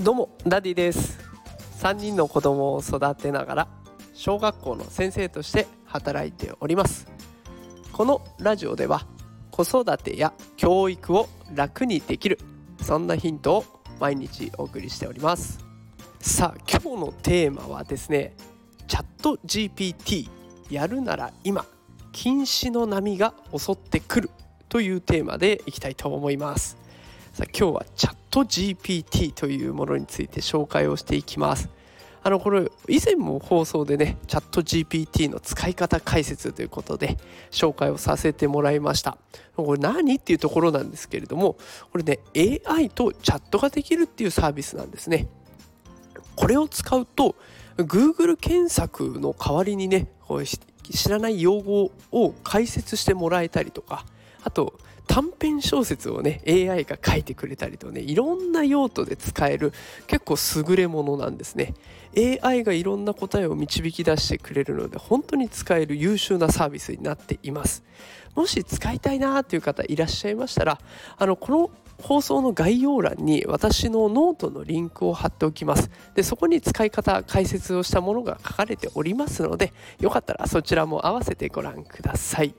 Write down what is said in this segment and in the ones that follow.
どうもダディです。3人の子供を育てながら小学校の先生として働いております。このラジオでは子育てや教育を楽にできるそんなヒントを毎日お送りしております。さあ今日のテーマはですねチャット GPT やるなら今禁止の波が襲ってくるというテーマでいきたいと思います。さあ今日はチャット GPT というものについて紹介をしていきます。あのこれ以前も放送でねチャット GPT の使い方解説ということで紹介をさせてもらいました。これ何っていうところなんですけれどもこれね AI とチャットができるっていうサービスなんですね。これを使うと Google 検索の代わりにね知らない用語を解説してもらえたりとかあと短編小説をね AI が書いてくれたりとねいろんな用途で使える結構優れものなんですね。AI がいろんな答えを導き出してくれるので本当に使える優秀なサービスになっています。もし使いたいなという方いらっしゃいましたらあのこの放送の概要欄に私のノートのリンクを貼っておきます。でそこに使い方解説をしたものが書かれておりますのでよかったらそちらも合わせてご覧ください。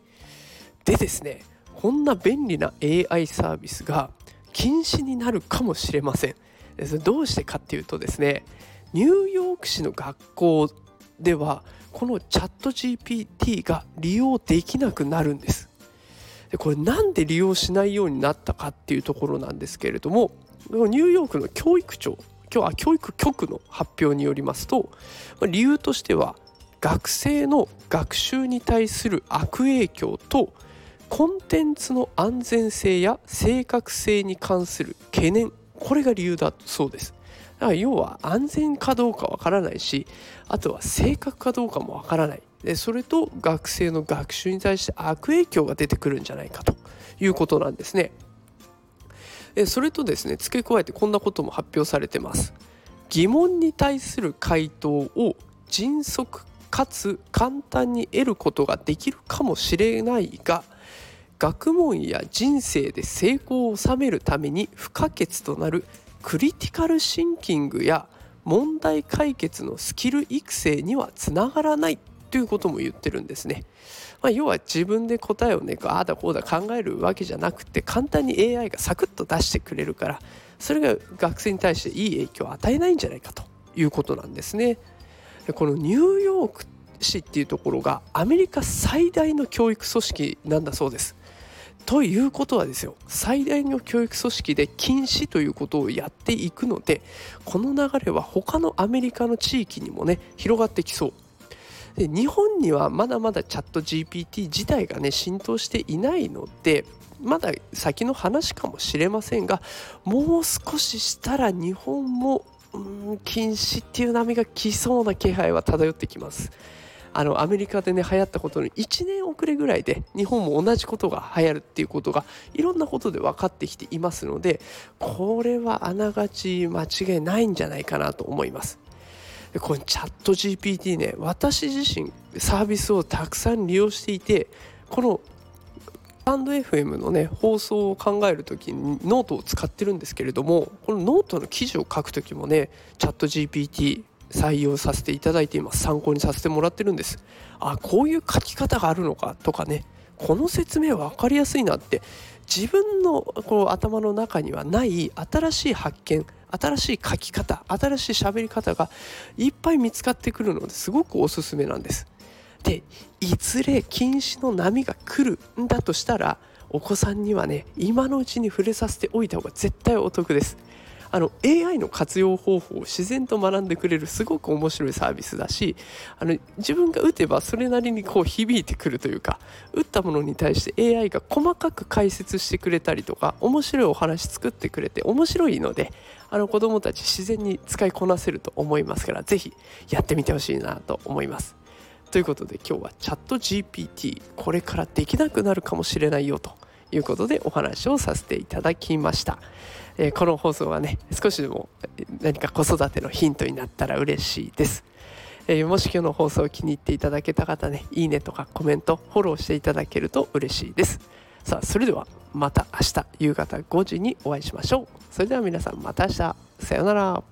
でですねこんな便利な AI サービスが禁止になるかもしれません。どうしてかっていうとですねニューヨーク市の学校ではこのチャット GPT が利用できなくなるんです。でこれなんで利用しないようになったかっていうところなんですけれどもニューヨークの教育庁今日は教育局の発表によりますと理由としては学生の学習に対する悪影響とコンテンツの安全性や正確性に関する懸念これが理由だそうです。だから要は安全かどうかわからないしあとは正確かどうかもわからない。でそれと学生の学習に対して悪影響が出てくるんじゃないかということなんですね。それとですね付け加えてこんなことも発表されてます。疑問に対する回答を迅速かつ簡単に得ることができるかもしれないが学問や人生で成功を収めるために不可欠となるクリティカルシンキングや問題解決のスキル育成にはつながらないということも言ってるんですね。まあ、要は自分で答えをねああだこうだ考えるわけじゃなくて簡単に AI がサクッと出してくれるからそれが学生に対していい影響を与えないんじゃないかということなんですね。このニューヨーク市っていうところがアメリカ最大の教育組織なんだそうです。ということはですよ最大の教育組織で禁止ということをやっていくのでこの流れは他のアメリカの地域にもね広がってきそうで日本にはまだまだチャット GPT 自体がね浸透していないのでまだ先の話かもしれませんがもう少ししたら日本もうん禁止っていう波が来そうな気配は漂ってきます。あのアメリカでね流行ったことの1年遅れぐらいで日本も同じことが流行るっていうことがいろんなことで分かってきていますのでこれはあながち間違いないんじゃないかなと思います。でこのチャット GPT ね私自身サービスをたくさん利用していてこのスタンド FM のね放送を考える時にノートを使ってるんですけれどもこのノートの記事を書く時もねチャット GPT 採用させていただいています参考にさせてもらってるんです。あこういう書き方があるのかとかね。この説明分かりやすいなって。自分のこう頭の中にはない新しい発見新しい書き方新しい喋り方がいっぱい見つかってくるのですごくおすすめなんです。でいずれ禁止の波が来るんだとしたらお子さんにはね今のうちに触れさせておいた方が絶対お得です。あの AI の活用方法を自然と学んでくれるすごく面白いサービスだしあの自分が打てばそれなりにこう響いてくるというか打ったものに対して AI が細かく解説してくれたりとか面白いお話作ってくれて面白いのであの子どもたち自然に使いこなせると思いますから是非やってみてほしいなと思います。ということで今日はチャット GPT これからできなくなるかもしれないよということでお話をさせていただきました。えー、この放送はね少しでも何か子育てのヒントになったら嬉しいです。えー、もし今日の放送を気に入っていただけた方ねいいねとかコメントフォローしていただけると嬉しいです。さあそれではまた明日夕方5時にお会いしましょう。それでは皆さんまた明日さようなら。